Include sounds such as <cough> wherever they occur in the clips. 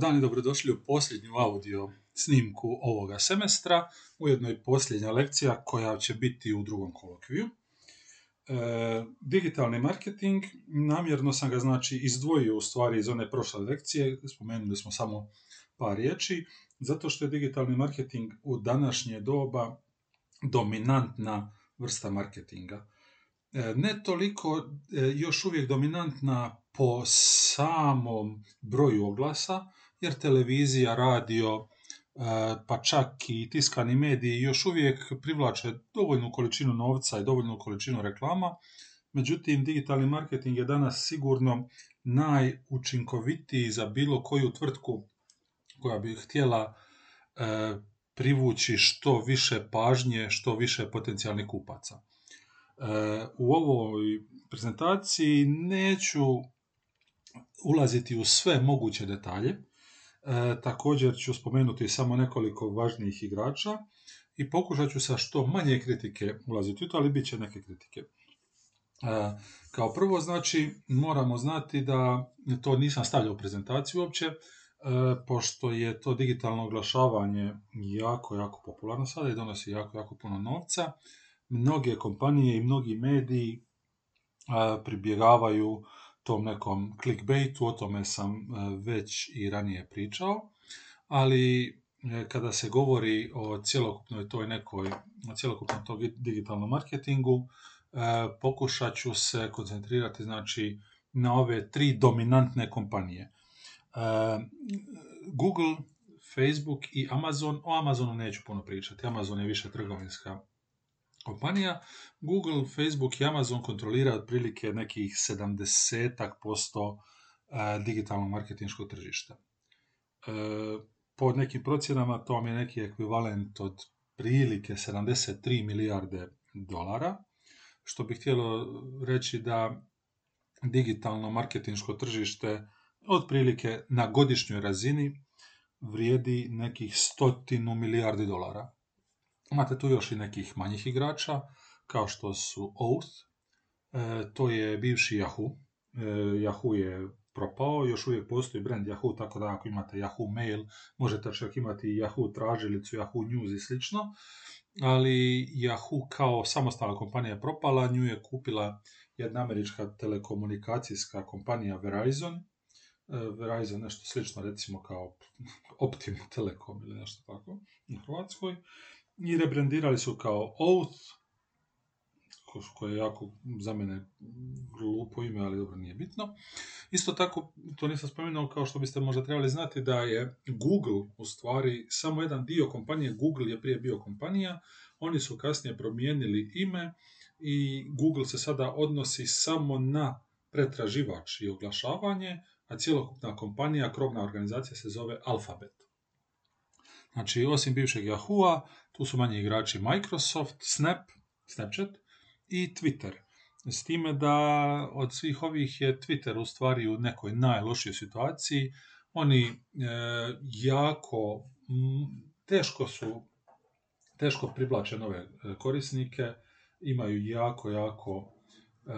dan i dobrodošli u posljednju audio snimku ovoga semestra, ujedno i posljednja lekcija koja će biti u drugom kolokviju. E, digitalni marketing, namjerno sam ga znači izdvojio u stvari iz one prošle lekcije, spomenuli smo samo par riječi, zato što je digitalni marketing u današnje doba dominantna vrsta marketinga. E, ne toliko e, još uvijek dominantna po samom broju oglasa, jer televizija, radio, e, pa čak i tiskani mediji još uvijek privlače dovoljnu količinu novca i dovoljnu količinu reklama. Međutim, digitalni marketing je danas sigurno najučinkovitiji za bilo koju tvrtku koja bi htjela e, privući što više pažnje, što više potencijalnih kupaca. E, u ovoj prezentaciji neću ulaziti u sve moguće detalje, E, također ću spomenuti samo nekoliko važnijih igrača i pokušat ću sa što manje kritike ulaziti u to, ali bit će neke kritike. E, kao prvo, znači, moramo znati da to nisam stavljao u prezentaciju uopće, e, pošto je to digitalno oglašavanje jako, jako popularno sada i donosi jako, jako puno novca. Mnoge kompanije i mnogi mediji pribjegavaju tom nekom clickbaitu, o tome sam e, već i ranije pričao, ali e, kada se govori o cjelokupnoj toj nekoj, o cjelokupnom tog digitalnom marketingu, e, pokušat ću se koncentrirati znači na ove tri dominantne kompanije. Google, Facebook i Amazon. O Amazonu neću puno pričati. Amazon je više trgovinska kompanija. Google, Facebook i Amazon kontrolira otprilike nekih 70% e, digitalnog marketinškog tržišta. E, po nekim procjenama to vam je neki ekvivalent od prilike 73 milijarde dolara, što bi htjelo reći da digitalno marketinško tržište otprilike na godišnjoj razini vrijedi nekih stotinu milijardi dolara. Imate tu još i nekih manjih igrača, kao što su Oath, e, to je bivši Yahoo. E, Yahoo je propao, još uvijek postoji brand Yahoo, tako da ako imate Yahoo Mail, možete čak imati Yahoo tražilicu, Yahoo News i slično, ali Yahoo kao samostalna kompanija je propala, nju je kupila jedna američka telekomunikacijska kompanija Verizon, e, Verizon nešto slično recimo kao Optimum Telekom ili nešto tako u Hrvatskoj i rebrandirali su kao Oath, koje je jako za mene glupo ime, ali dobro nije bitno. Isto tako, to nisam spomenuo kao što biste možda trebali znati da je Google u stvari samo jedan dio kompanije, Google je prije bio kompanija, oni su kasnije promijenili ime i Google se sada odnosi samo na pretraživač i oglašavanje, a cjelokupna kompanija, krovna organizacija se zove Alphabet. Znači, osim bivšeg Yahoo-a, tu su manji igrači Microsoft, Snap, Snapchat i Twitter. S time da od svih ovih je Twitter u stvari u nekoj najlošijoj situaciji. Oni e, jako teško su teško privlače nove e, korisnike, imaju jako, jako e,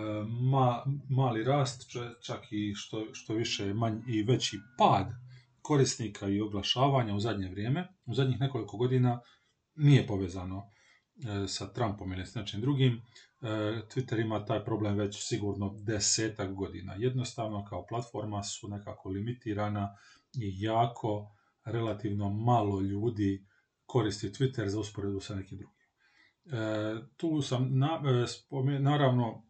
ma, mali rast, čak i što, što više manj, i veći pad korisnika i oglašavanja u zadnje vrijeme, u zadnjih nekoliko godina nije povezano e, sa Trumpom ili s nečim drugim. E, Twitter ima taj problem već sigurno desetak godina. Jednostavno kao platforma su nekako limitirana i jako relativno malo ljudi koristi Twitter za usporedu sa nekim drugim. E, tu sam, na, naravno,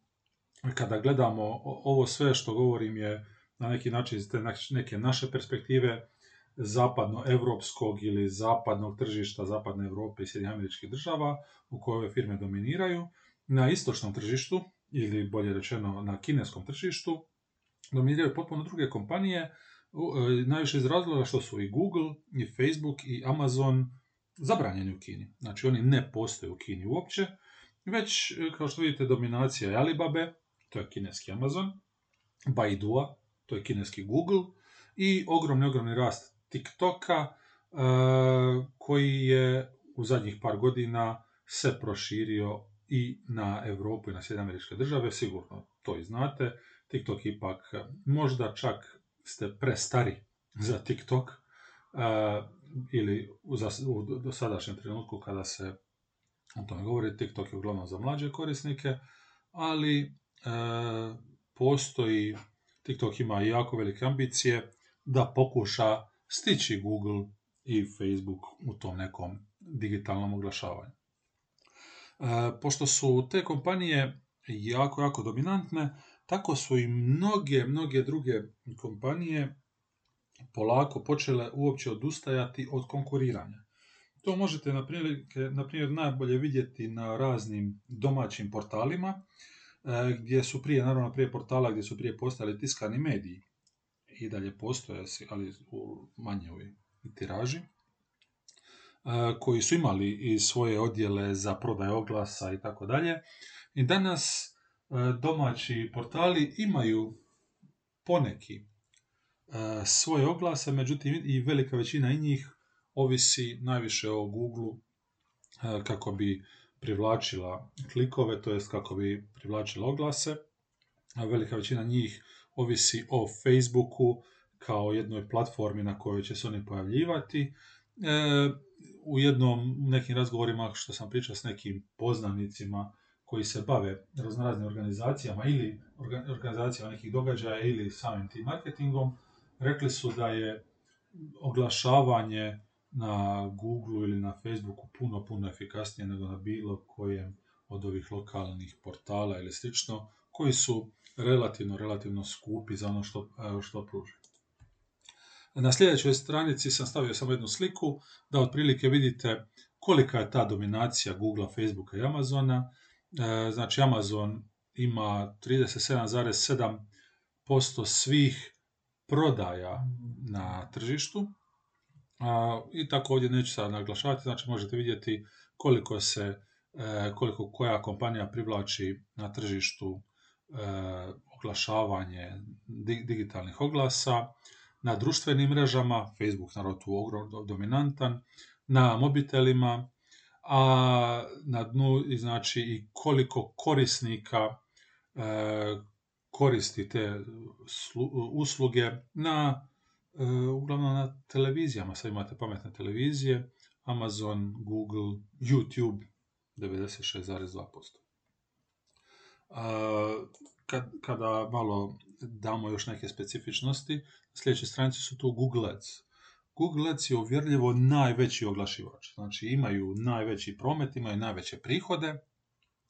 kada gledamo ovo sve što govorim je na neki način iz te neke naše perspektive zapadnoevropskog ili zapadnog tržišta zapadne Europe i Sjedinjenih američkih država u kojoj firme dominiraju. Na istočnom tržištu, ili bolje rečeno na kineskom tržištu, dominiraju potpuno druge kompanije, e, najviše iz razloga što su i Google, i Facebook, i Amazon zabranjeni u Kini. Znači oni ne postoje u Kini uopće, već e, kao što vidite dominacija je Alibaba, to je kineski Amazon, Baidua, to je kineski Google, i ogromni, ogromni rast TikToka, e, koji je u zadnjih par godina se proširio i na Europu i na Sjedinjene američke države, sigurno to i znate. TikTok ipak možda čak ste prestari za TikTok, ili u, u dosadašnjem trenutku kada se o tome govori, TikTok je uglavnom za mlađe korisnike, ali e, postoji, TikTok ima jako velike ambicije da pokuša stići Google i Facebook u tom nekom digitalnom oglašavanju. E, pošto su te kompanije jako, jako dominantne, tako su i mnoge, mnoge druge kompanije polako počele uopće odustajati od konkuriranja. To možete na primjer, na primjer najbolje vidjeti na raznim domaćim portalima, gdje su prije, naravno prije portala gdje su prije postali tiskani mediji i dalje postoje, ali u manjoj tiraži, e, koji su imali i svoje odjele za prodaj oglasa i tako dalje. I danas e, domaći portali imaju poneki svoje oglase, međutim i velika većina njih ovisi najviše o Google kako bi privlačila klikove, to jest kako bi privlačila oglase. A velika većina njih ovisi o Facebooku kao jednoj platformi na kojoj će se oni pojavljivati. E, u jednom, nekim razgovorima što sam pričao s nekim poznanicima koji se bave raznoraznim organizacijama ili organizacijama nekih događaja ili samim tim marketingom, rekli su da je oglašavanje na Google ili na Facebooku puno, puno efikasnije nego na bilo kojem od ovih lokalnih portala ili slično, koji su relativno, relativno skupi za ono što, što pruže. Na sljedećoj stranici sam stavio samo jednu sliku da otprilike vidite kolika je ta dominacija Google, Facebooka i Amazona. E, znači Amazon ima 37,7% svih prodaja na tržištu, i tako ovdje neću sad naglašavati, znači možete vidjeti koliko se, e, koliko koja kompanija privlači na tržištu e, oglašavanje digitalnih oglasa, na društvenim mrežama, Facebook naravno tu ogromno dominantan, na mobitelima, a na dnu znači i koliko korisnika e, koristi te usluge na uglavnom na televizijama, sad imate pametne televizije, Amazon, Google, YouTube, 96,2%. Kad, kada malo damo još neke specifičnosti, sljedeće stranice su tu Google Ads. Google Ads je uvjerljivo najveći oglašivač. Znači imaju najveći promet, imaju najveće prihode.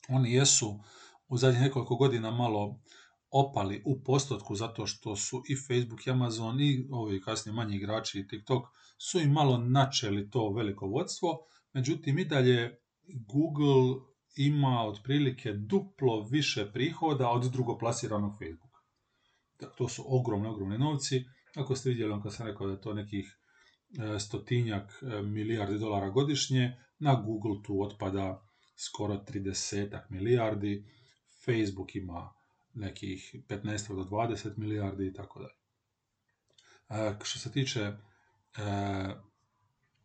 Oni jesu u zadnjih nekoliko godina malo opali u postotku zato što su i Facebook i Amazon i ovi kasnije manji igrači i TikTok su im malo načeli to veliko vodstvo, međutim i dalje Google ima otprilike duplo više prihoda od drugoplasiranog Facebooka. To su ogromni, ogromni novci. Ako ste vidjeli, on kad sam rekao da je to nekih e, stotinjak e, milijardi dolara godišnje, na Google tu otpada skoro 30 milijardi, Facebook ima nekih 15 do 20 milijardi i tako dalje. E, što se tiče e,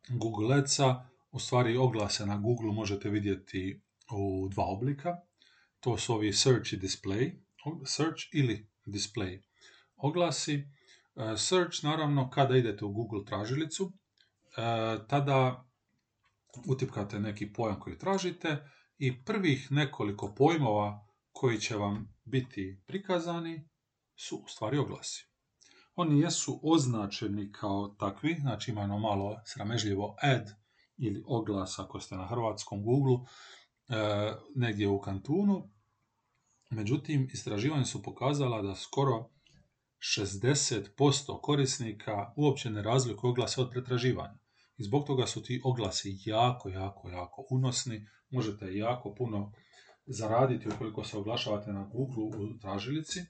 Google Adsa, u stvari oglase na Google možete vidjeti u dva oblika. To su ovi search i display, search ili display oglasi. E, search, naravno, kada idete u Google tražilicu, tada utipkate neki pojam koji tražite i prvih nekoliko pojmova koji će vam biti prikazani su u stvari oglasi. Oni jesu označeni kao takvi, znači imaju malo sramežljivo ad ili oglas ako ste na hrvatskom Google e, negdje u kantunu. Međutim, istraživanja su pokazala da skoro 60% korisnika uopće ne razlikuje oglase od pretraživanja. I zbog toga su ti oglasi jako, jako, jako unosni. Možete jako puno zaraditi ukoliko se oglašavate na Google u tražilici. E,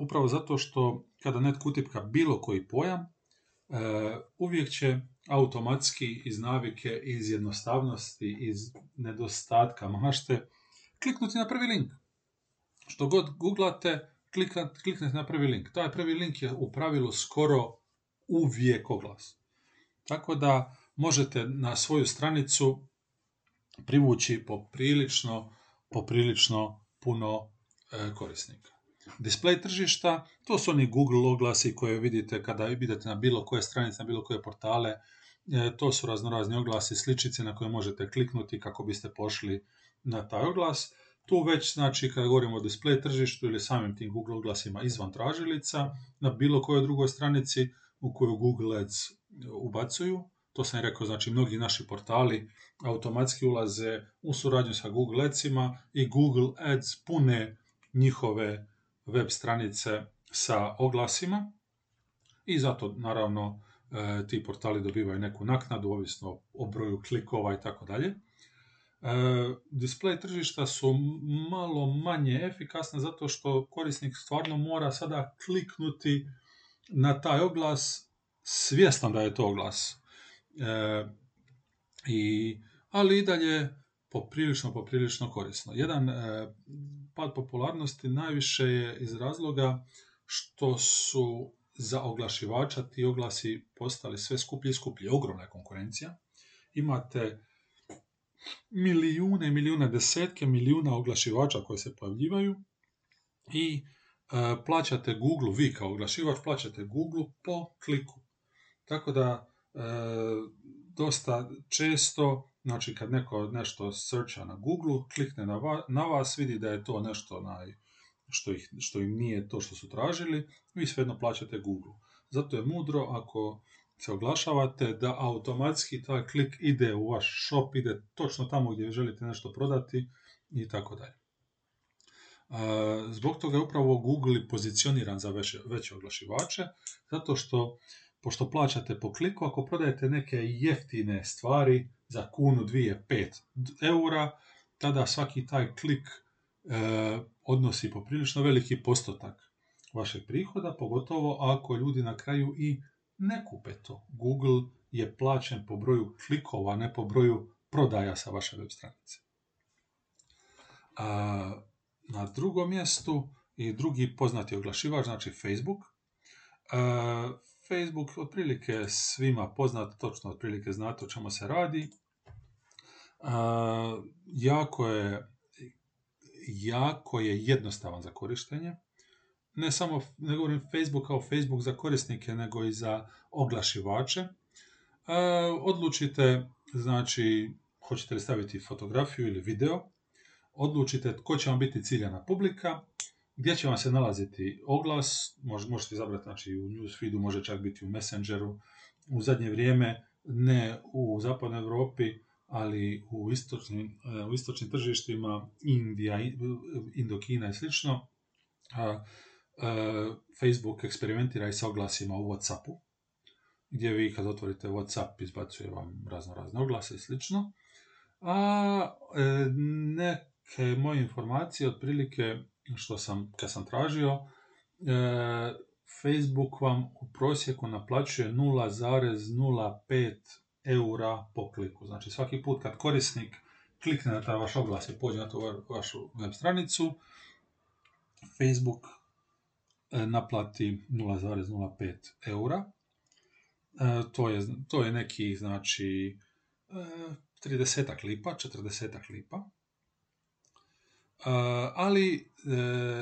upravo zato što kada netko utipka bilo koji pojam, e, uvijek će automatski iz navike, iz jednostavnosti, iz nedostatka mašte, kliknuti na prvi link. Što god googlate, kliknete na prvi link. Taj prvi link je u pravilu skoro uvijek oglas. Tako da možete na svoju stranicu privući poprilično, poprilično puno e, korisnika. display tržišta, to su oni Google oglasi koje vidite kada idete na bilo koje stranice, na bilo koje portale, e, to su raznorazni oglasi, sličice na koje možete kliknuti kako biste pošli na taj oglas. Tu već, znači, kada govorimo o display tržištu ili samim tim Google oglasima izvan tražilica, na bilo kojoj drugoj stranici u koju Google Ads ubacuju, to sam rekao, znači mnogi naši portali automatski ulaze u suradnju sa Google Adsima i Google Ads pune njihove web stranice sa oglasima i zato naravno e, ti portali dobivaju neku naknadu ovisno o broju klikova i tako dalje. E, display tržišta su malo manje efikasne zato što korisnik stvarno mora sada kliknuti na taj oglas svjestan da je to oglas. E, i, ali i dalje poprilično, poprilično korisno. Jedan e, pad popularnosti najviše je iz razloga što su za oglašivača ti oglasi postali sve skuplji i skuplji. Ogromna je konkurencija. Imate milijune, milijune, desetke milijuna oglašivača koji se pojavljivaju i e, plaćate Google, vi kao oglašivač plaćate Google po kliku. Tako da dosta često, znači kad neko nešto searcha na Google, klikne na, vas, vidi da je to nešto naj, što, ih, što im nije to što su tražili, vi svejedno plaćate Google. Zato je mudro ako se oglašavate da automatski taj klik ide u vaš shop, ide točno tamo gdje želite nešto prodati i tako dalje. Zbog toga je upravo Google pozicioniran za veće, veće oglašivače, zato što pošto plaćate po kliku, ako prodajete neke jeftine stvari za kunu, dvije, pet eura, tada svaki taj klik e, odnosi poprilično veliki postotak vašeg prihoda, pogotovo ako ljudi na kraju i ne kupe to. Google je plaćen po broju klikova, ne po broju prodaja sa vaše web stranice. A, na drugom mjestu i drugi poznati oglašivač, znači Facebook. Facebook otprilike svima poznat, točno otprilike znate o čemu se radi. jako je jako je jednostavan za korištenje. Ne samo, ne govorim Facebook kao Facebook za korisnike, nego i za oglašivače. odlučite, znači, hoćete li staviti fotografiju ili video, odlučite tko će vam biti ciljana publika, gdje će vam se nalaziti oglas, možete izabrati znači, u newsfeedu, može čak biti u Messengeru, u zadnje vrijeme ne u zapadnoj Europi, ali u istočnim, u istočnim tržištima, Indija, Indokina i slično, Facebook eksperimentira i sa oglasima u Whatsappu, gdje vi kad otvorite Whatsapp izbacuje vam razno razne oglase i slično. A e, neke moje informacije otprilike što sam, kad sam tražio, e, Facebook vam u prosjeku naplaćuje 0,05 eura po kliku. Znači svaki put kad korisnik klikne na taj vaš oglas i pođe na tu vašu web stranicu, Facebook e, naplati 0,05 eura. E, to, je, to je neki, znači, 30 lipa, 40 lipa ali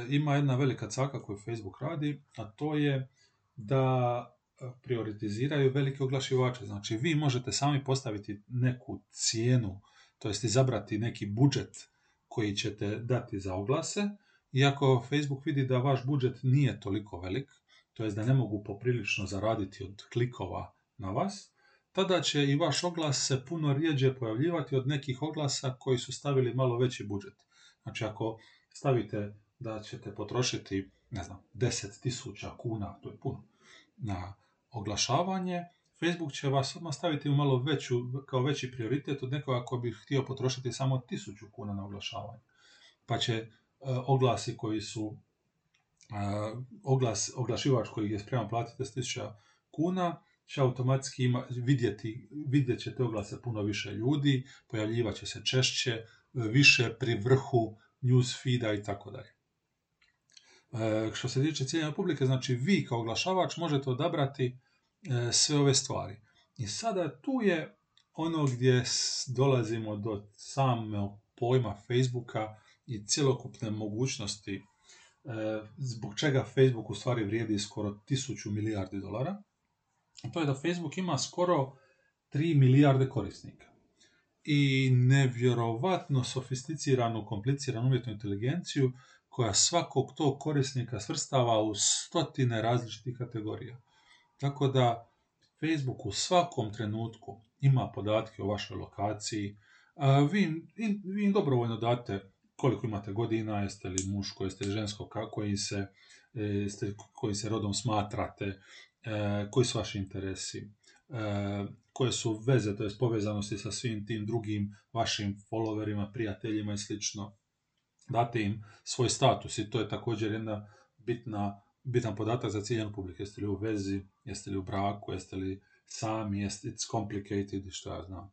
ima jedna velika caka koju Facebook radi, a to je da e, prioritiziraju velike oglašivače. Znači, vi možete sami postaviti neku cijenu, to jest izabrati neki budžet koji ćete dati za oglase, i ako Facebook vidi da vaš budžet nije toliko velik, to jest da ne mogu poprilično zaraditi od klikova na vas, tada će i vaš oglas se puno rijeđe pojavljivati od nekih oglasa koji su stavili malo veći budžet. Znači ako stavite da ćete potrošiti, ne znam, 10.000 kuna, to je puno, na oglašavanje, Facebook će vas odmah staviti u malo veću, kao veći prioritet od nekoga ko bi htio potrošiti samo 1000 kuna na oglašavanje. Pa će e, oglasi koji su e, oglas, oglašivač koji je spreman platiti 10.000 kuna, će automatski ima, vidjeti, vidjet će te oglase puno više ljudi, pojavljivat će se češće, više pri vrhu newsfeeda i tako dalje. E, što se tiče cijelja publike, znači vi kao oglašavač možete odabrati e, sve ove stvari. I sada tu je ono gdje dolazimo do samog pojma Facebooka i cjelokupne mogućnosti zbog čega Facebook u stvari vrijedi skoro tisuću milijardi dolara, to je da Facebook ima skoro 3 milijarde korisnika i nevjerovatno sofisticiranu, kompliciranu umjetnu inteligenciju koja svakog tog korisnika svrstava u stotine različitih kategorija. Tako da Facebook u svakom trenutku ima podatke o vašoj lokaciji, vi, vi im dobrovoljno date koliko imate godina, jeste li muško, jeste li žensko, kako se, e, jeste, koji se rodom smatrate, e, koji su vaši interesi, e, koje su veze, to jest povezanosti sa svim tim drugim vašim followerima, prijateljima i slično. Date im svoj status i to je također jedna bitna, bitan podatak za ciljenu publiku. Jeste li u vezi, jeste li u braku, jeste li sami, jeste it's complicated, što ja znam.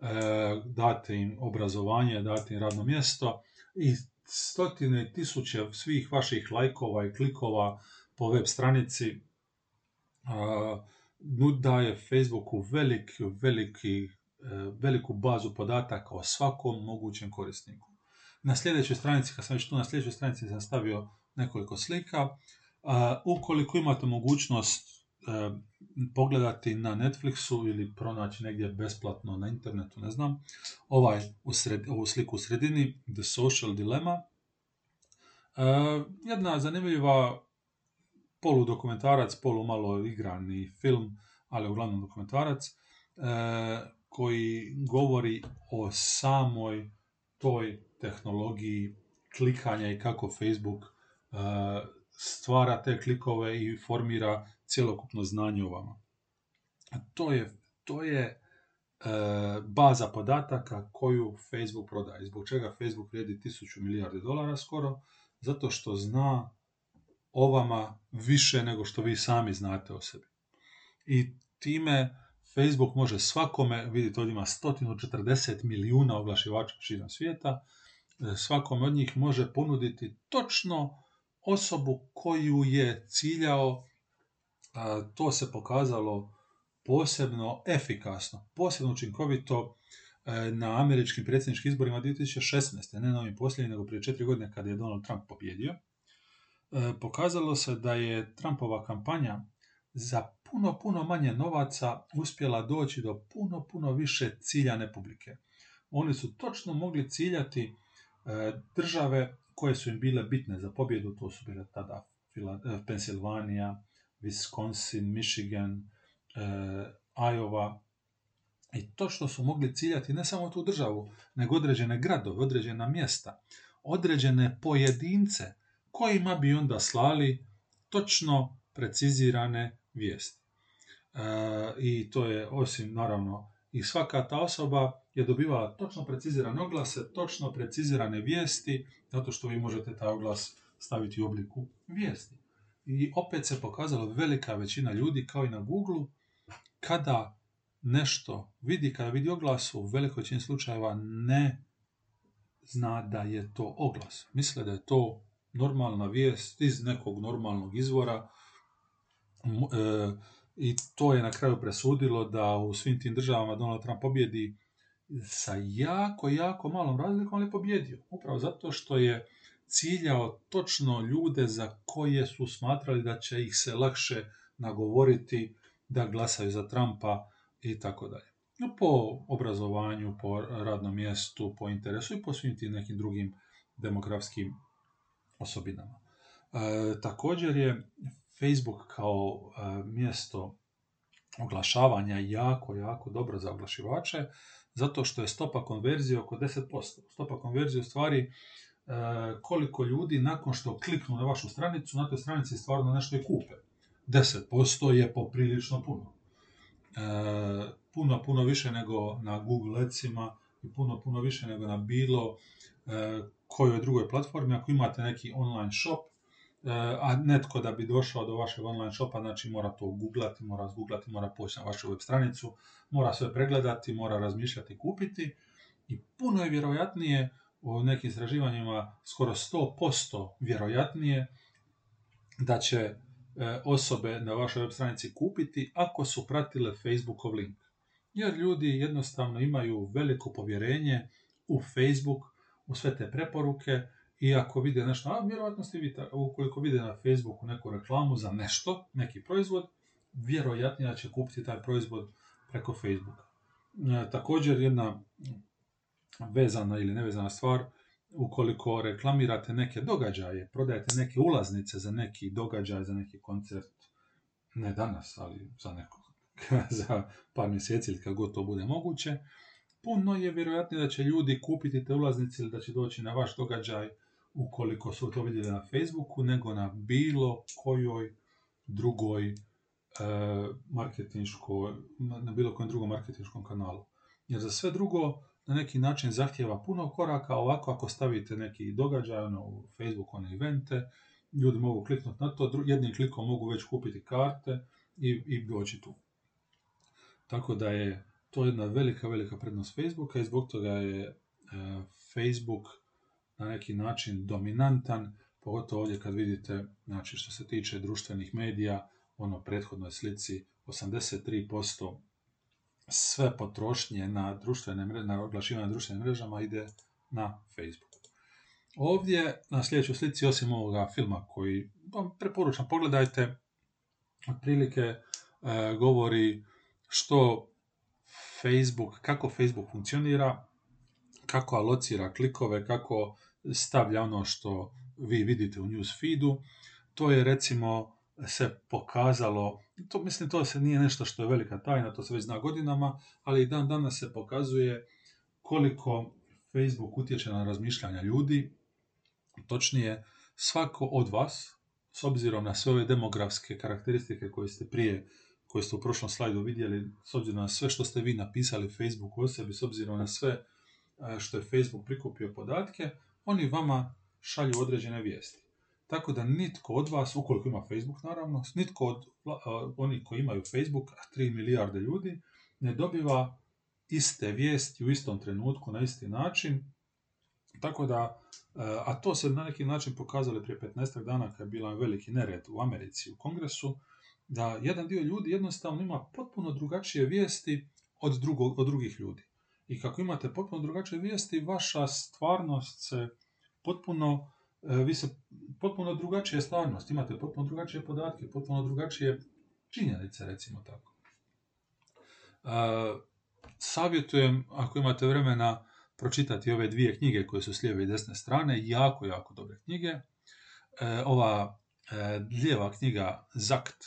E, date im obrazovanje, date im radno mjesto i stotine tisuće svih vaših lajkova i klikova po web stranici daje Facebooku velik, veliki, e, veliku bazu podataka o svakom mogućem korisniku. Na sljedećoj stranici, kad sam već tu na sljedećoj stranici sam stavio nekoliko slika. ukoliko imate mogućnost e, pogledati na Netflixu ili pronaći negdje besplatno na internetu, ne znam, ovaj u ovu sliku u sredini, The Social Dilemma, e, jedna zanimljiva poludokumentarac, polu malo igrani film, ali uglavnom dokumentarac, e, koji govori o samoj toj tehnologiji klikanja i kako Facebook e, stvara te klikove i formira cjelokupno znanje o vama. To je, to je e, baza podataka koju Facebook prodaje. Zbog čega Facebook vrijedi tisuću milijardi dolara skoro? Zato što zna o vama više nego što vi sami znate o sebi. I time Facebook može svakome, vidite ovdje ima 140 milijuna oglašivača širom svijeta, e, svakome od njih može ponuditi točno osobu koju je ciljao, to se pokazalo posebno efikasno, posebno učinkovito e, na američkim predsjedničkim izborima 2016. Ne na ovim posljednjim, nego prije četiri godine kada je Donald Trump pobjedio. E, pokazalo se da je Trumpova kampanja za puno, puno manje novaca uspjela doći do puno, puno više ciljane publike. Oni su točno mogli ciljati e, države koje su im bile bitne za pobjedu, to su bile tada e, Pensilvanija, Wisconsin, Michigan, Iowa, i točno su mogli ciljati ne samo tu državu, nego određene gradove, određena mjesta, određene pojedince kojima bi onda slali točno precizirane vijesti. E, I to je osim naravno i svaka ta osoba je dobivala točno precizirane oglase, točno precizirane vijesti, zato što vi možete taj oglas staviti u obliku vijesti. I opet se pokazalo velika većina ljudi, kao i na Google, kada nešto vidi, kada vidi oglas, u velikoj većini slučajeva ne zna da je to oglas. Misle da je to normalna vijest iz nekog normalnog izvora e, i to je na kraju presudilo da u svim tim državama Donald Trump pobjedi sa jako, jako malom razlikom, ali pobjedio. Upravo zato što je ciljao točno ljude za koje su smatrali da će ih se lakše nagovoriti da glasaju za Trumpa i tako dalje. Po obrazovanju, po radnom mjestu, po interesu i po svim tim nekim drugim demografskim osobinama. E, također je Facebook kao e, mjesto oglašavanja jako, jako dobro za oglašivače, zato što je stopa konverzije oko 10%. Stopa konverzije u stvari e, koliko ljudi nakon što kliknu na vašu stranicu, na toj stranici stvarno nešto i kupe. 10% je poprilično puno. E, puno, puno više nego na Google Adsima i puno, puno više nego na bilo e, kojoj drugoj platformi, ako imate neki online shop, e, a netko da bi došao do vašeg online shopa, znači mora to googlati, mora zgooglati, mora poći na vašu web stranicu, mora sve pregledati, mora razmišljati kupiti i puno je vjerojatnije u nekim istraživanjima skoro 100% vjerojatnije da će e, osobe na vašoj web stranici kupiti ako su pratile Facebookov link. Jer ljudi jednostavno imaju veliko povjerenje u Facebook u sve te preporuke i ako vide nešto, a vjerojatno ste vi, ukoliko vide na Facebooku neku reklamu za nešto, neki proizvod, vjerojatnije će kupiti taj proizvod preko Facebooka. E, također jedna vezana ili nevezana stvar, ukoliko reklamirate neke događaje, prodajete neke ulaznice za neki događaj, za neki koncert, ne danas, ali za neko, <laughs> za par mjeseci ili kad god to bude moguće, puno je vjerojatnije da će ljudi kupiti te ulaznice ili da će doći na vaš događaj ukoliko su to vidjeli na Facebooku, nego na bilo kojoj drugoj e, marketinškoj, na bilo kojem drugom marketinškom kanalu. Jer za sve drugo na neki način zahtjeva puno koraka, ovako ako stavite neki događaj ono, u Facebook, one evente, ljudi mogu kliknuti na to, jednim klikom mogu već kupiti karte i, i doći tu. Tako da je to jedna velika, velika prednost Facebooka i zbog toga je e, Facebook na neki način dominantan, pogotovo ovdje kad vidite, znači što se tiče društvenih medija, ono prethodnoj slici 83% sve potrošnje na društvene mreže, na oglašivanje društvenim mrežama ide na Facebook. Ovdje na sljedećoj slici, osim ovoga filma koji vam preporučam, pogledajte, otprilike e, govori što Facebook, kako Facebook funkcionira, kako alocira klikove, kako stavlja ono što vi vidite u news feedu. To je recimo se pokazalo, to mislim to se nije nešto što je velika tajna, to se već zna godinama, ali i dan danas se pokazuje koliko Facebook utječe na razmišljanja ljudi. Točnije, svako od vas, s obzirom na sve ove demografske karakteristike koje ste prije, koje ste u prošlom slajdu vidjeli, s obzirom na sve što ste vi napisali Facebook o sebi, s obzirom na sve e, što je Facebook prikupio podatke, oni vama šalju određene vijesti. Tako da nitko od vas, ukoliko ima Facebook naravno, nitko od onih koji imaju Facebook, a 3 milijarde ljudi, ne dobiva iste vijesti u istom trenutku na isti način. Tako da, a to se na neki način pokazali prije 15 dana kad je bila veliki nered u Americi u kongresu, da jedan dio ljudi jednostavno ima potpuno drugačije vijesti od, drugog, od drugih ljudi. I kako imate potpuno drugačije vijesti, vaša stvarnost se potpuno E, vi se potpuno drugačije stvarnost, imate potpuno drugačije podatke, potpuno drugačije činjenice, recimo tako. E, savjetujem, ako imate vremena, pročitati ove dvije knjige koje su s lijeve i desne strane, jako, jako dobre knjige. E, ova lijeva knjiga Zakt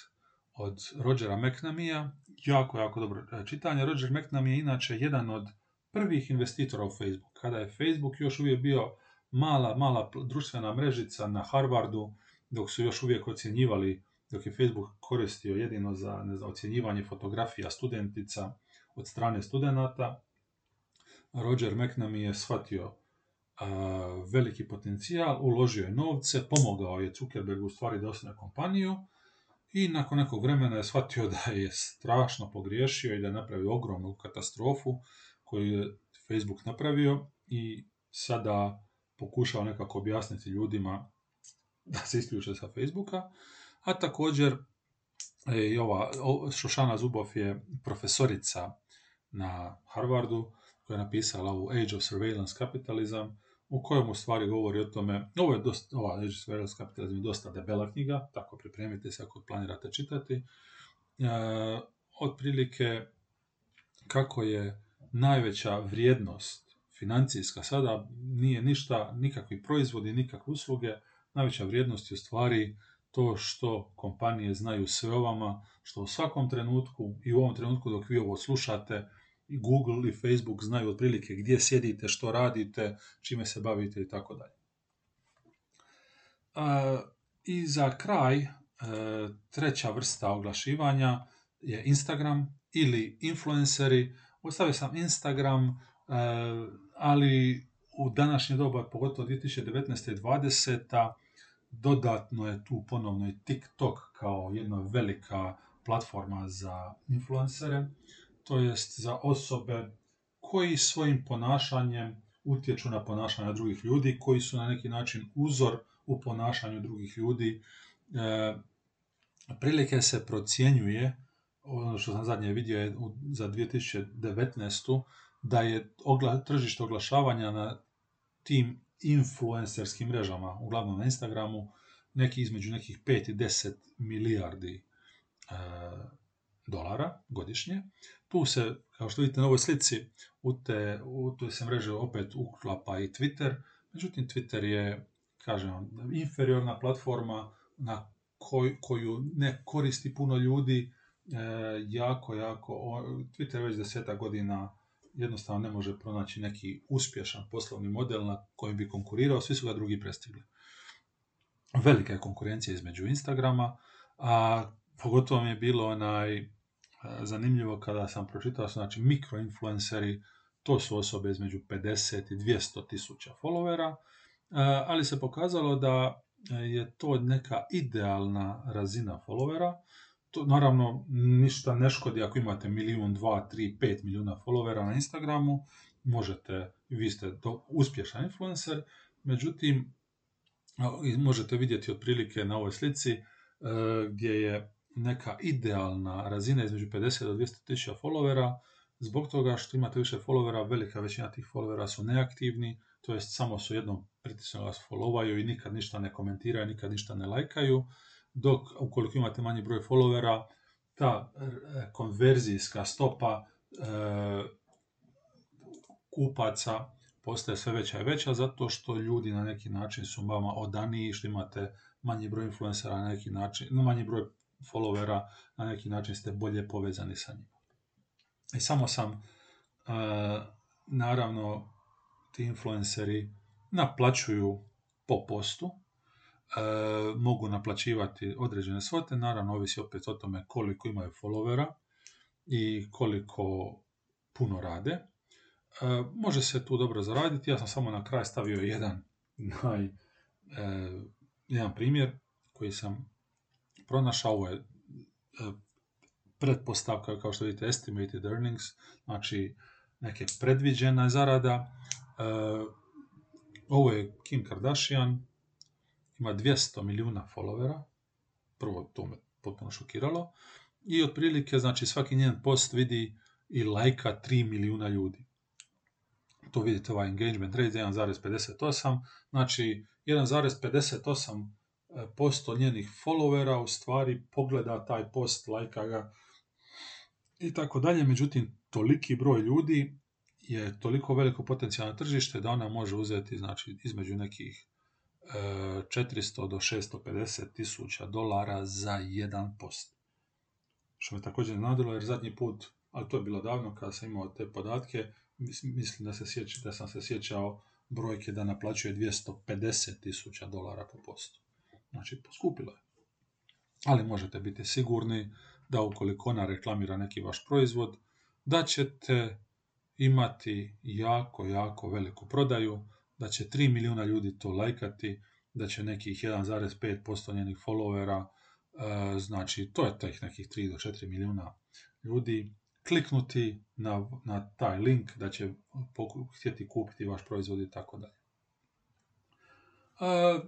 od Rogera McNamija, jako, jako dobro čitanje. Roger McNamee je inače jedan od prvih investitora u Facebook. Kada je Facebook još uvijek bio mala, mala društvena mrežica na Harvardu, dok su još uvijek ocjenjivali, dok je Facebook koristio jedino za ne znam, ocjenjivanje fotografija studentica od strane studenata, Roger McNamee je shvatio veliki potencijal, uložio je novce, pomogao je Zuckerbergu u stvari da kompaniju i nakon nekog vremena je shvatio da je strašno pogriješio i da je napravio ogromnu katastrofu koju je Facebook napravio i sada pokušao nekako objasniti ljudima da se isključe sa Facebooka, a također e, i ova Šošana Zubov je profesorica na Harvardu koja je napisala ovu Age of Surveillance Capitalism u kojem u stvari govori o tome, ovo je dosta, ova Surveillance Capitalism je dosta debela knjiga, tako pripremite se ako planirate čitati. E, otprilike kako je najveća vrijednost financijska sada nije ništa, nikakvi proizvodi, nikakve usluge, najveća vrijednost je u stvari to što kompanije znaju sve o vama, što u svakom trenutku i u ovom trenutku dok vi ovo slušate, Google i Facebook znaju otprilike gdje sjedite, što radite, čime se bavite i tako dalje. I za kraj, e, treća vrsta oglašivanja je Instagram ili influenceri. Ostavio sam Instagram ali u današnje doba, pogotovo 2019. i 2020. dodatno je tu ponovno i TikTok kao jedna velika platforma za influencere, to jest za osobe koji svojim ponašanjem utječu na ponašanje drugih ljudi, koji su na neki način uzor u ponašanju drugih ljudi. E, prilike se procjenjuje, ono što sam zadnje vidio je za 2019 da je ogla, tržište oglašavanja na tim influencerskim mrežama, uglavnom na Instagramu, neki između nekih 5 i 10 milijardi e, dolara godišnje. Tu se, kao što vidite na ovoj slici, u, te, u toj se mreže opet uklapa i Twitter, međutim Twitter je, kažem inferiorna platforma na koj, koju ne koristi puno ljudi, e, jako, jako, Twitter već deseta godina jednostavno ne može pronaći neki uspješan poslovni model na kojem bi konkurirao, svi su ga drugi prestigli. Velika je konkurencija između Instagrama, a pogotovo mi je bilo onaj zanimljivo kada sam pročitao, znači mikroinfluenceri, to su osobe između 50 i 200 tisuća followera, ali se pokazalo da je to neka idealna razina followera. To, naravno, ništa ne škodi ako imate milijun, dva, tri, pet milijuna followera na Instagramu, možete, vi ste to uspješan influencer, međutim, možete vidjeti otprilike na ovoj slici e, gdje je neka idealna razina između 50 do 200 tisuća followera, zbog toga što imate više followera, velika većina tih followera su neaktivni, to jest samo su jednom pritisno vas followaju i nikad ništa ne komentiraju, nikad ništa ne lajkaju, dok ukoliko imate manji broj followera, ta e, konverzijska stopa e, kupaca postaje sve veća i veća zato što ljudi na neki način su vama odaniji, što imate manji broj influencera na neki način, manji broj followera, na neki način ste bolje povezani sa njima. I samo sam, e, naravno, ti influenceri naplaćuju po postu, e, mogu naplaćivati određene svote, naravno ovisi opet o tome koliko imaju followera i koliko puno rade. E, može se tu dobro zaraditi, ja sam samo na kraj stavio jedan, <laughs> naj, jedan primjer koji sam pronašao, ovo je e, pretpostavka, kao što vidite, estimated earnings, znači neke predviđena zarada. E, ovo je Kim Kardashian, ima 200 milijuna followera, prvo to me potpuno šokiralo, i otprilike, znači, svaki njen post vidi i lajka 3 milijuna ljudi. To vidite ovaj engagement rate 1,58, znači 1,58 posto njenih followera u stvari pogleda taj post, lajka ga i tako dalje. Međutim, toliki broj ljudi je toliko veliko potencijalno tržište da ona može uzeti znači, između nekih 400 do 650 tisuća dolara za jedan post. Što me također nadilo jer zadnji put, ali to je bilo davno kada sam imao te podatke, mislim da, se sjeća, da sam se sjećao brojke da naplaćuje 250 tisuća dolara po postu. Znači, poskupilo je. Ali možete biti sigurni da ukoliko ona reklamira neki vaš proizvod, da ćete imati jako, jako veliku prodaju, da će 3 milijuna ljudi to lajkati, da će nekih 1,5% njenih followera, e, znači to je tih nekih 3 do 4 milijuna ljudi, kliknuti na, na taj link da će htjeti kupiti vaš proizvod i tako dalje. E,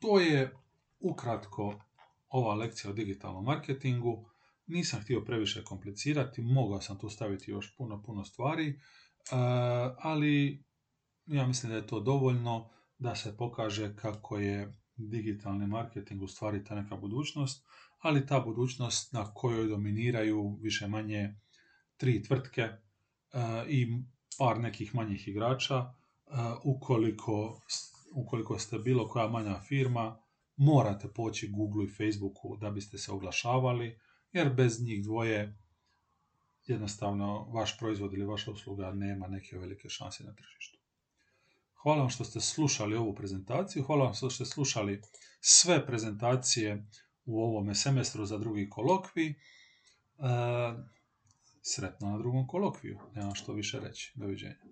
to je ukratko ova lekcija o digitalnom marketingu. Nisam htio previše komplicirati, mogao sam tu staviti još puno, puno stvari, e, ali ja mislim da je to dovoljno da se pokaže kako je digitalni marketing u stvari ta neka budućnost, ali ta budućnost na kojoj dominiraju više manje tri tvrtke e, i par nekih manjih igrača. E, ukoliko, ukoliko ste bilo koja manja firma, morate poći Google i Facebooku da biste se oglašavali, jer bez njih dvoje jednostavno vaš proizvod ili vaša usluga nema neke velike šanse na tržištu. Hvala vam što ste slušali ovu prezentaciju, hvala vam što ste slušali sve prezentacije u ovome semestru za drugi kolokvi. E, sretno na drugom kolokviju, nemam što više reći. Doviđenja.